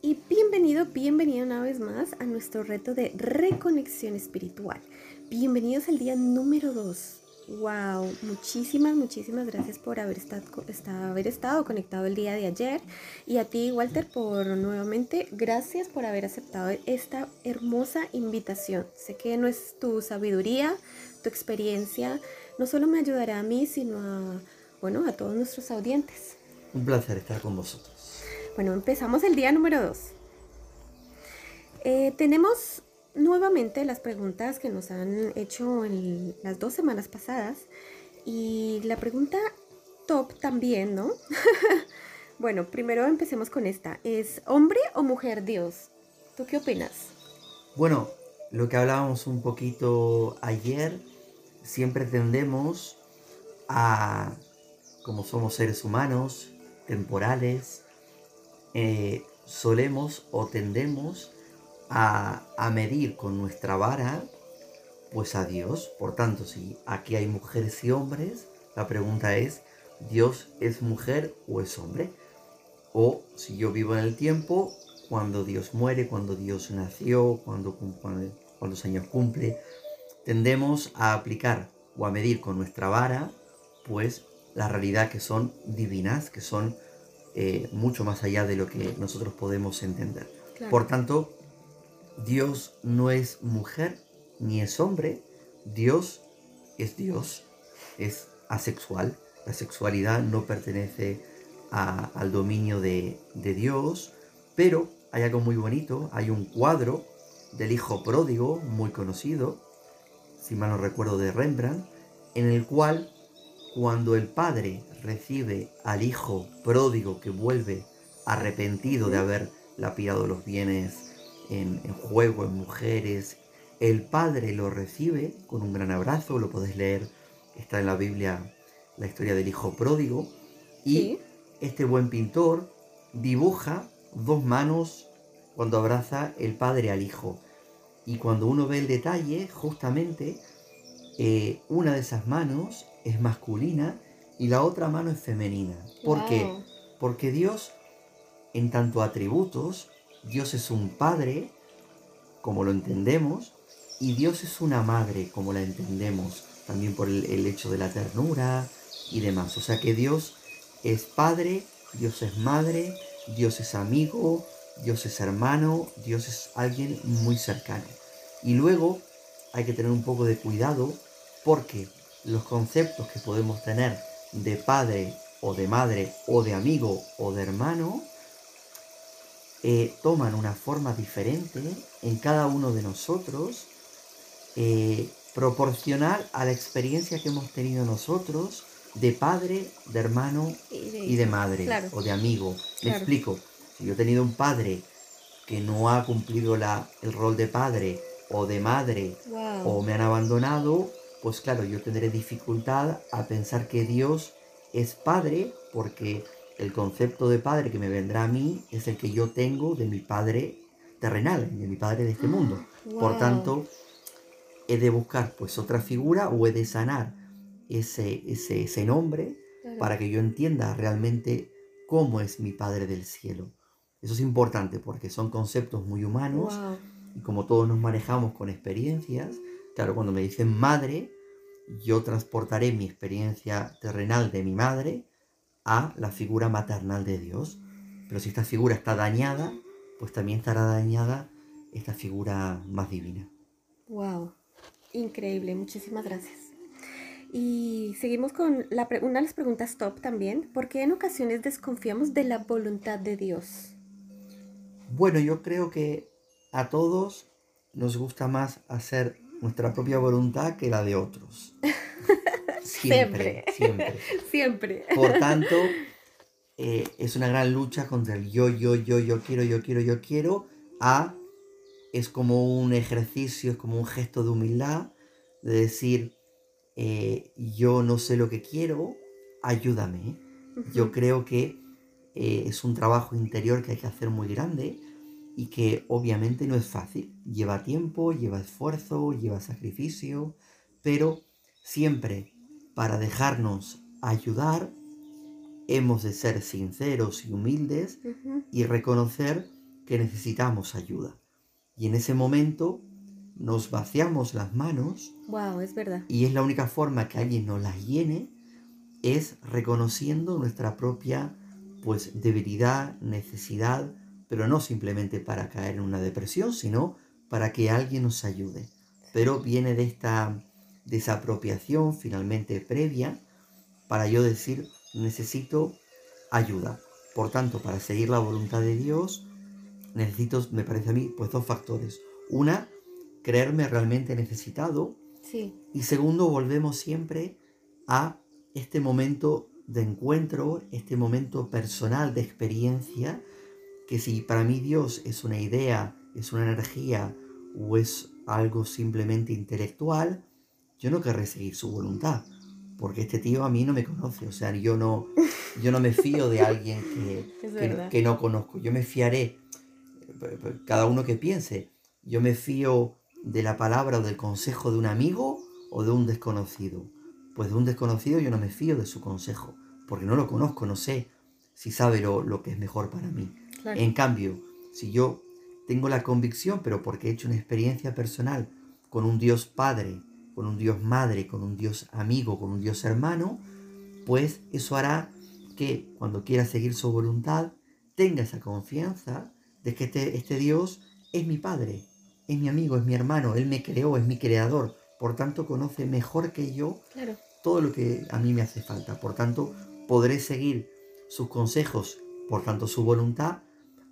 Y bienvenido, bienvenido una vez más a nuestro reto de reconexión espiritual. Bienvenidos al día número 2. Wow, muchísimas, muchísimas gracias por haber estado, haber estado conectado el día de ayer. Y a ti, Walter, por nuevamente, gracias por haber aceptado esta hermosa invitación. Sé que no es tu sabiduría, tu experiencia, no solo me ayudará a mí, sino bueno, a todos nuestros audientes. Un placer estar con vosotros. Bueno, empezamos el día número 2. Eh, tenemos nuevamente las preguntas que nos han hecho en las dos semanas pasadas y la pregunta top también, ¿no? bueno, primero empecemos con esta. ¿Es hombre o mujer Dios? ¿Tú qué opinas? Bueno, lo que hablábamos un poquito ayer, siempre tendemos a, como somos seres humanos, temporales, eh, solemos o tendemos a, medir con nuestra vara, pues a Dios. Por tanto, si aquí hay mujeres y hombres, la pregunta es, ¿Dios es mujer o es hombre? O si yo vivo en el tiempo, cuando Dios muere, cuando Dios nació, cuando, cuando, cuántos años cumple, tendemos a aplicar o a medir con nuestra vara, pues la realidad que son divinas, que son eh, mucho más allá de lo que nosotros podemos entender. Por tanto, Dios no es mujer ni es hombre, Dios es Dios, es asexual. La sexualidad no pertenece al dominio de, de Dios, pero hay algo muy bonito, hay un cuadro del hijo pródigo, muy conocido, si mal no recuerdo de Rembrandt, en el cual cuando el padre recibe al hijo pródigo que vuelve arrepentido de haber lapidado los bienes en, juego, en mujeres. El padre lo recibe con un gran abrazo, lo podés leer, está en la Biblia la historia del hijo pródigo. Y este buen pintor dibuja dos manos cuando abraza el padre al hijo. Y cuando uno ve el detalle, justamente eh, una de esas manos es masculina y la otra mano es femenina. ¿Por qué? Porque Dios, en tanto atributos, Dios es un padre, como lo entendemos, y Dios es una madre, como la entendemos, también por el, hecho de la ternura y demás. O sea que Dios es padre, Dios es madre, Dios es amigo, Dios es hermano, Dios es alguien muy cercano. Y luego hay que tener un poco de cuidado porque los conceptos que podemos tener de padre o de madre o de amigo o de hermano eh, toman una forma diferente en cada uno de nosotros, eh, proporcional a la experiencia que hemos tenido nosotros de padre, de hermano y de, madre o de amigo. Le explico, si yo he tenido un padre que no ha cumplido la, el rol de padre o de madre o me han abandonado, pues claro, yo tendré dificultad a pensar que Dios es padre porque el concepto de padre que me vendrá a mí es el que yo tengo de mi padre terrenal, de mi padre de este mundo. Por tanto, he de buscar pues otra figura o he de sanar ese, ese, ese nombre para que yo entienda realmente cómo es mi padre del cielo. Eso es importante porque son conceptos muy humanos y como todos nos manejamos con experiencias, claro, cuando me dicen madre, yo transportaré mi experiencia terrenal de mi madre a la figura maternal de Dios. Pero si esta figura está dañada, pues también estará dañada esta figura más divina. Wow, increíble, muchísimas gracias. Y seguimos con la una de las preguntas top también. ¿Por qué en ocasiones desconfiamos de la voluntad de Dios? Bueno, yo creo que a todos nos gusta más hacer nuestra propia voluntad que la de otros. Siempre, siempre. Siempre. Por tanto, eh, es una gran lucha contra el yo, yo, yo, yo quiero, yo quiero, yo quiero, a es como un ejercicio, es como un gesto de humildad, de decir, eh, yo no sé lo que quiero, ayúdame. Yo creo que eh, es un trabajo interior que hay que hacer muy grande y que obviamente no es fácil. Lleva tiempo, lleva esfuerzo, lleva sacrificio, pero siempre para dejarnos ayudar hemos de ser sinceros y humildes y reconocer que necesitamos ayuda. Y en ese momento nos vaciamos las manos. Wow, es verdad. Y es la única forma que alguien nos las llene es reconociendo nuestra propia pues debilidad, necesidad, pero no simplemente para caer en una depresión, sino para que alguien nos ayude. Pero viene de esta desapropiación finalmente previa para yo decir, necesito ayuda. Por tanto, para seguir la voluntad de Dios, necesito, me parece a mí, pues dos factores. Una, creerme realmente necesitado. Sí. Y segundo, volvemos siempre a este momento de encuentro, este momento personal de experiencia, que si para mí Dios es una idea, es una energía o es algo simplemente intelectual, yo no querré seguir su voluntad, porque este tío a mí no me conoce, o sea, yo no, yo no me fío de alguien que, que, no conozco, yo me fiaré, cada uno que piense, yo me fío de la palabra o del consejo de un amigo o de un desconocido. Pues de un desconocido yo no me fío de su consejo, porque no lo conozco, no sé si sabe lo, lo que es mejor para mí. En cambio, si yo tengo la convicción, pero porque he hecho una experiencia personal con un Dios Padre, con un Dios madre, con un Dios amigo, con un Dios hermano, pues eso hará que cuando quiera seguir su voluntad, tenga esa confianza de que este, este Dios es mi Padre, es mi amigo, es mi hermano, Él me creó, es mi creador, por tanto conoce mejor que yo todo lo que a mí me hace falta, por tanto podré seguir sus consejos, por tanto su voluntad,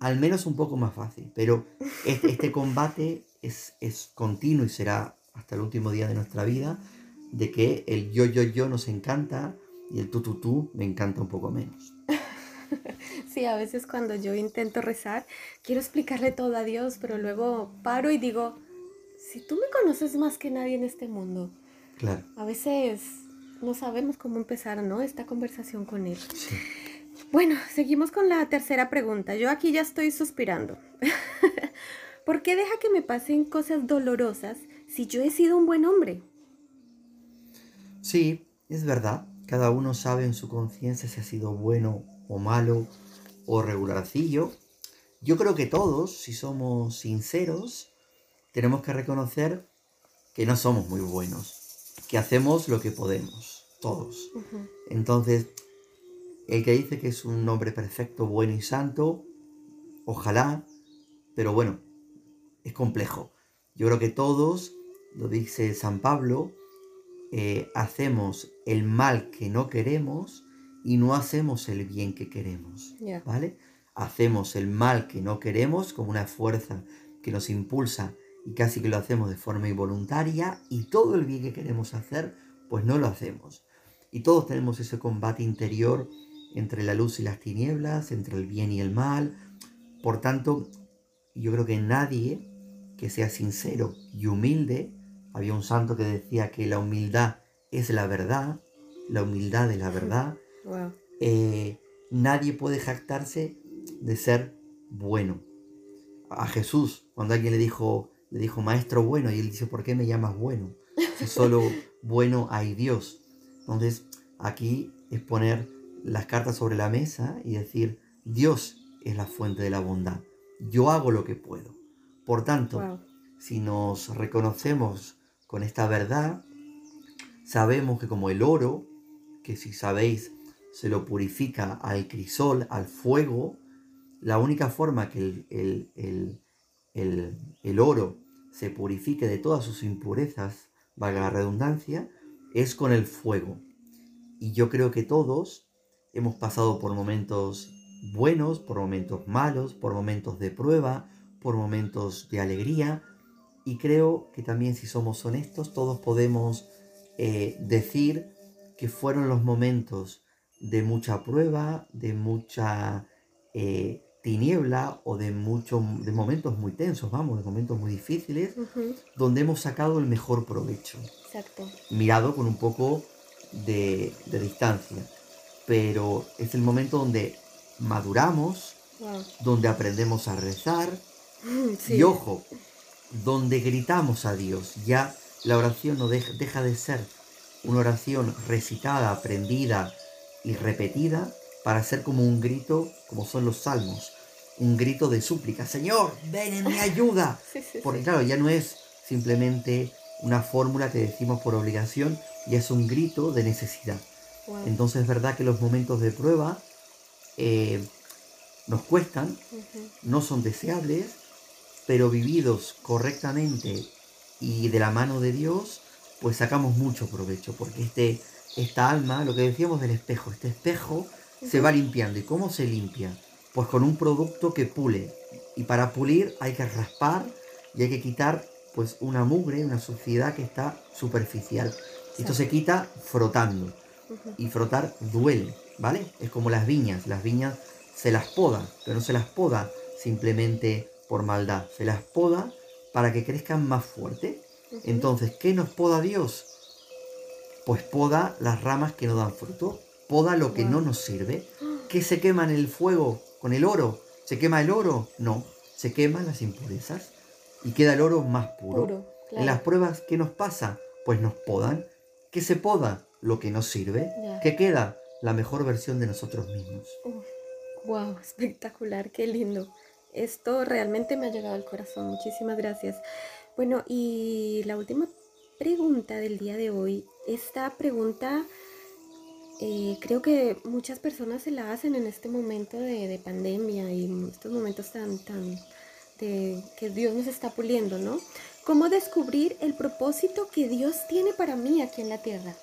al menos un poco más fácil, pero este, este combate es, es continuo y será hasta el último día de nuestra vida, de que el yo, yo, yo nos encanta y el tú, tú, tú me encanta un poco menos. Sí, a veces cuando yo intento rezar, quiero explicarle todo a Dios, pero luego paro y digo, si tú me conoces más que nadie en este mundo, claro. a veces no sabemos cómo empezar, ¿no? Esta conversación con Él. Bueno, seguimos con la tercera pregunta. Yo aquí ya estoy suspirando. ¿Por qué deja que me pasen cosas dolorosas si yo he sido un buen hombre? Sí, es verdad. Cada uno sabe en su conciencia si ha sido bueno o malo o regularcillo. Yo creo que todos, si somos sinceros, tenemos que reconocer que no somos muy buenos, que hacemos lo que podemos, todos. Entonces, el que dice que es un hombre perfecto, bueno y santo, ojalá, pero bueno, es complejo. Yo creo que todos lo dice San Pablo, eh, hacemos el mal que no queremos y no hacemos el bien que queremos, ¿vale? Hacemos el mal que no queremos como una fuerza que nos impulsa y casi que lo hacemos de forma involuntaria y todo el bien que queremos hacer, pues no lo hacemos. Y todos tenemos ese combate interior entre la luz y las tinieblas, entre el bien y el mal. Por tanto, yo creo que nadie que sea sincero y humilde había un santo que decía que la humildad es la verdad, la humildad es la verdad. Eh, nadie puede jactarse de ser bueno. A Jesús, cuando alguien le dijo, le dijo maestro bueno, y él dice, ¿por qué me llamas bueno? Si solo bueno hay Dios. Entonces, aquí es poner las cartas sobre la mesa y decir, Dios es la fuente de la bondad. Yo hago lo que puedo. Por tanto, si nos reconocemos con esta verdad, sabemos que como el oro, que si sabéis se lo purifica al crisol, al fuego, la única forma que el, el, oro se purifique de todas sus impurezas, valga la redundancia, es con el fuego. Y yo creo que todos hemos pasado por momentos buenos, por momentos malos, por momentos de prueba, por momentos de alegría, y creo que también si somos honestos, todos podemos eh, decir que fueron los momentos de mucha prueba, de mucha eh, tiniebla o de, muchos de momentos muy tensos, vamos, de momentos muy difíciles, donde hemos sacado el mejor provecho. Exacto. Mirado con un poco de, distancia. Pero es el momento donde maduramos, donde aprendemos a rezar. Y ojo, donde gritamos a Dios. Ya la oración no deja, de ser una oración recitada, aprendida y repetida para hacer como un grito, como son los salmos, un grito de súplica, Señor, ven en mi ayuda. Porque claro, ya no es simplemente una fórmula que decimos por obligación, ya es un grito de necesidad. Entonces es verdad que los momentos de prueba eh, nos cuestan, no son deseables, pero vividos correctamente y de la mano de Dios, pues sacamos mucho provecho, porque este, esta alma, lo que decíamos del espejo, este espejo se va limpiando. ¿Y cómo se limpia? Pues con un producto que pule. Y para pulir hay que raspar y hay que quitar pues una mugre, una suciedad que está superficial. Esto se quita frotando. Y frotar duele, ¿vale? Es como las viñas. Las viñas se las poda, pero no se las poda simplemente por maldad. Se las poda para que crezcan más fuerte. Entonces, ¿qué nos poda Dios? Pues poda las ramas que no dan fruto, poda lo que no nos sirve. ¿Qué se quema en el fuego con el oro? ¿Se quema el oro? No, se queman las impurezas y queda el oro más puro. En las pruebas, ¿qué nos pasa? Pues nos podan. ¿Qué se poda? Lo que nos sirve. ¿Qué queda? La mejor versión de nosotros mismos. wow, espectacular, qué lindo. Esto realmente me ha llegado al corazón. Muchísimas gracias. Bueno, y la última pregunta del día de hoy. Esta pregunta eh, creo que muchas personas se la hacen en este momento de, pandemia y en estos momentos tan, tan de que Dios nos está puliendo, ¿no? ¿Cómo descubrir el propósito que Dios tiene para mí aquí en la tierra?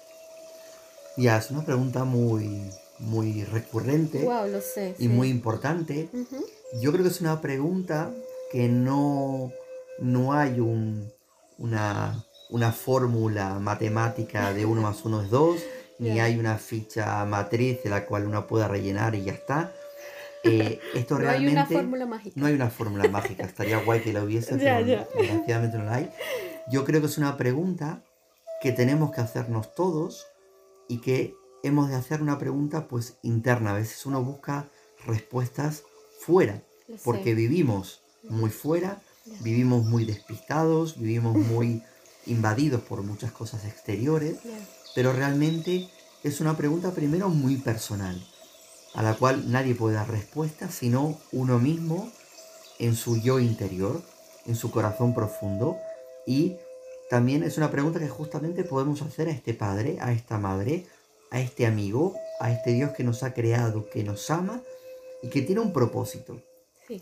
Ya, es una pregunta muy, muy recurrente wow, lo sé, y muy importante. Yo creo que es una pregunta que no, no hay un, una, una fórmula matemática de 1 más 1 es 2, ni hay una ficha matriz de la cual uno pueda rellenar y ya está. Eh, esto no hay una fórmula mágica. No hay una fórmula mágica. Estaría guay que la hubiese, pero desgraciadamente no la hay. Yo creo que es una pregunta que tenemos que hacernos todos y que hemos de hacer una pregunta pues interna. A veces uno busca respuestas fuera, porque vivimos muy fuera, vivimos muy despistados, vivimos muy invadidos por muchas cosas exteriores, pero realmente es una pregunta primero muy personal, a la cual nadie puede dar respuesta sino uno mismo en su yo interior, en su corazón profundo y también es una pregunta que justamente podemos hacer a este padre, a esta madre, a este amigo, a este Dios que nos ha creado, que nos ama y que tiene un propósito.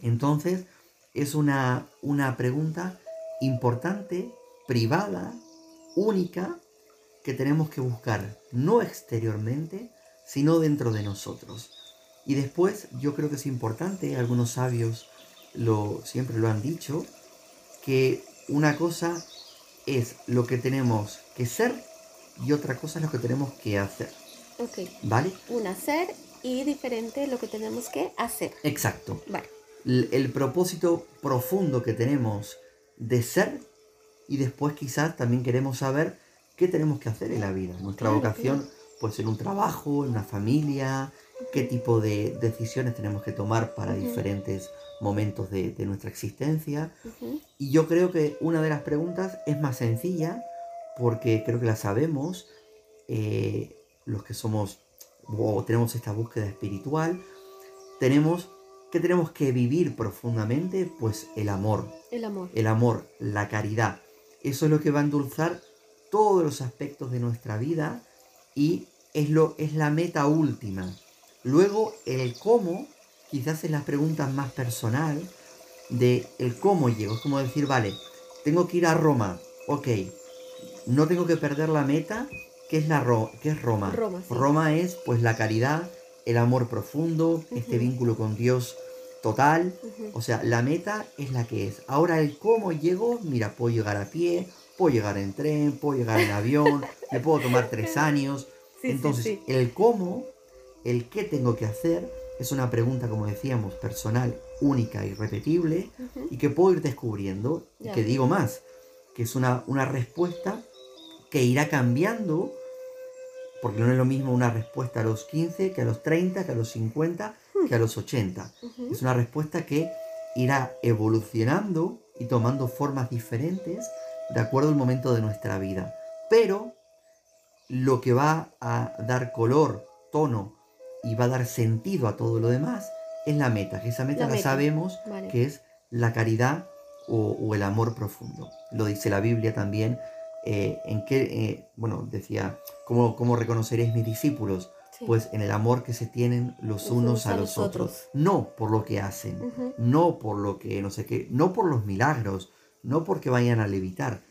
Entonces, es una, una pregunta importante, privada, única, que tenemos que buscar no exteriormente, sino dentro de nosotros. Y después yo creo que es importante, algunos sabios lo, siempre lo han dicho, que una cosa es lo que tenemos que ser y otra cosa es lo que tenemos que hacer. Ok. ¿Vale? Un hacer y diferente lo que tenemos que hacer. Exacto. Vale. El, propósito profundo que tenemos de ser y después quizás también queremos saber qué tenemos que hacer en la vida. Nuestra vocación puede ser un trabajo, en una familia, qué tipo de decisiones tenemos que tomar para diferentes momentos de, nuestra existencia. Y yo creo que una de las preguntas es más sencilla porque creo que la sabemos eh, los que somos o tenemos esta búsqueda espiritual. Tenemos que tenemos que vivir profundamente, pues el amor. El amor. El amor, la caridad. Eso es lo que va a endulzar todos los aspectos de nuestra vida y es, lo, es la meta última. Luego el cómo quizás es la pregunta más personal de el cómo llego. Es como decir, vale, tengo que ir a Roma, ok, no tengo que perder la meta, que es, la que es Roma. Roma, es pues la caridad, el amor profundo, este vínculo con Dios total. O sea, la meta es la que es. Ahora el cómo llego, mira, puedo llegar a pie, puedo llegar en tren, puedo llegar en avión, me puedo tomar tres años. Entonces, el cómo, el qué tengo que hacer, es una pregunta, como decíamos, personal, única y repetible, y que puedo ir descubriendo, y que digo más, que es una, una respuesta que irá cambiando, porque no es lo mismo una respuesta a los 15 que a los 30, que a los 50, hmm. que a los 80. Es una respuesta que irá evolucionando y tomando formas diferentes de acuerdo al momento de nuestra vida. Pero lo que va a dar color, tono y va a dar sentido a todo lo demás es la meta, que esa meta La la, meta, sabemos vale. que es la caridad o, o el amor profundo. Lo dice la Biblia también. eh, en qué, eh, bueno, decía, ¿cómo, ¿cómo reconoceréis mis discípulos? Sí. Pues en el amor que se tienen los unos a los otros. No por lo que hacen, no por lo que no sé qué, no por los milagros, no porque vayan a levitar,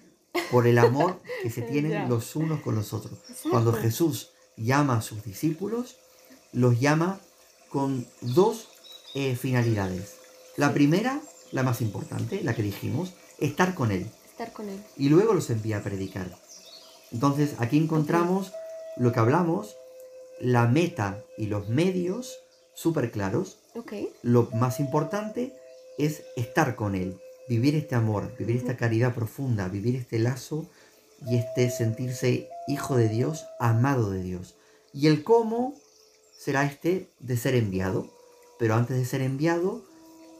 por el amor que se tienen los unos con los otros. Cuando. Jesús llama a sus discípulos, los llama con dos eh, finalidades. La primera, la más importante, la que dijimos, estar con Él. Estar con él. Y luego los envía a predicar. Entonces aquí encontramos lo que hablamos, la meta y los medios súper claros. Lo más importante es estar con Él, vivir este amor, vivir esta caridad profunda, vivir este lazo y este sentirse hijo de Dios, amado de Dios. Y el cómo será este de ser enviado. Pero antes de ser enviado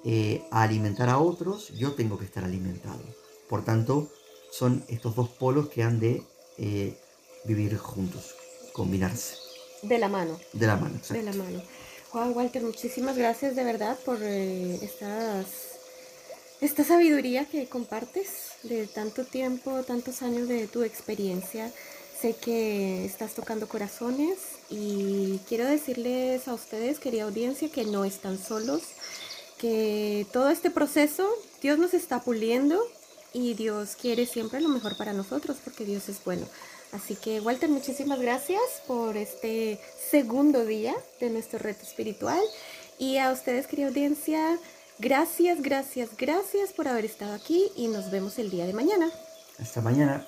eh, a alimentar a otros, yo tengo que estar alimentado. Por tanto, son estos dos polos que han de eh, vivir juntos, combinarse, De la mano. de la mano. De exacto. la mano. Wow, Walter, muchísimas gracias de verdad por eh, estas, esta sabiduría que compartes de tanto tiempo, tantos años de tu experiencia. Sé que estás tocando corazones y quiero decirles a ustedes, querida audiencia, que no están solos, que todo este proceso Dios nos está puliendo y Dios quiere siempre lo mejor para nosotros porque Dios es bueno. Así que Walter, muchísimas gracias por este segundo día de nuestro reto espiritual. Y a ustedes, querida audiencia, gracias, gracias, gracias por haber estado aquí y nos vemos el día de mañana. Hasta mañana.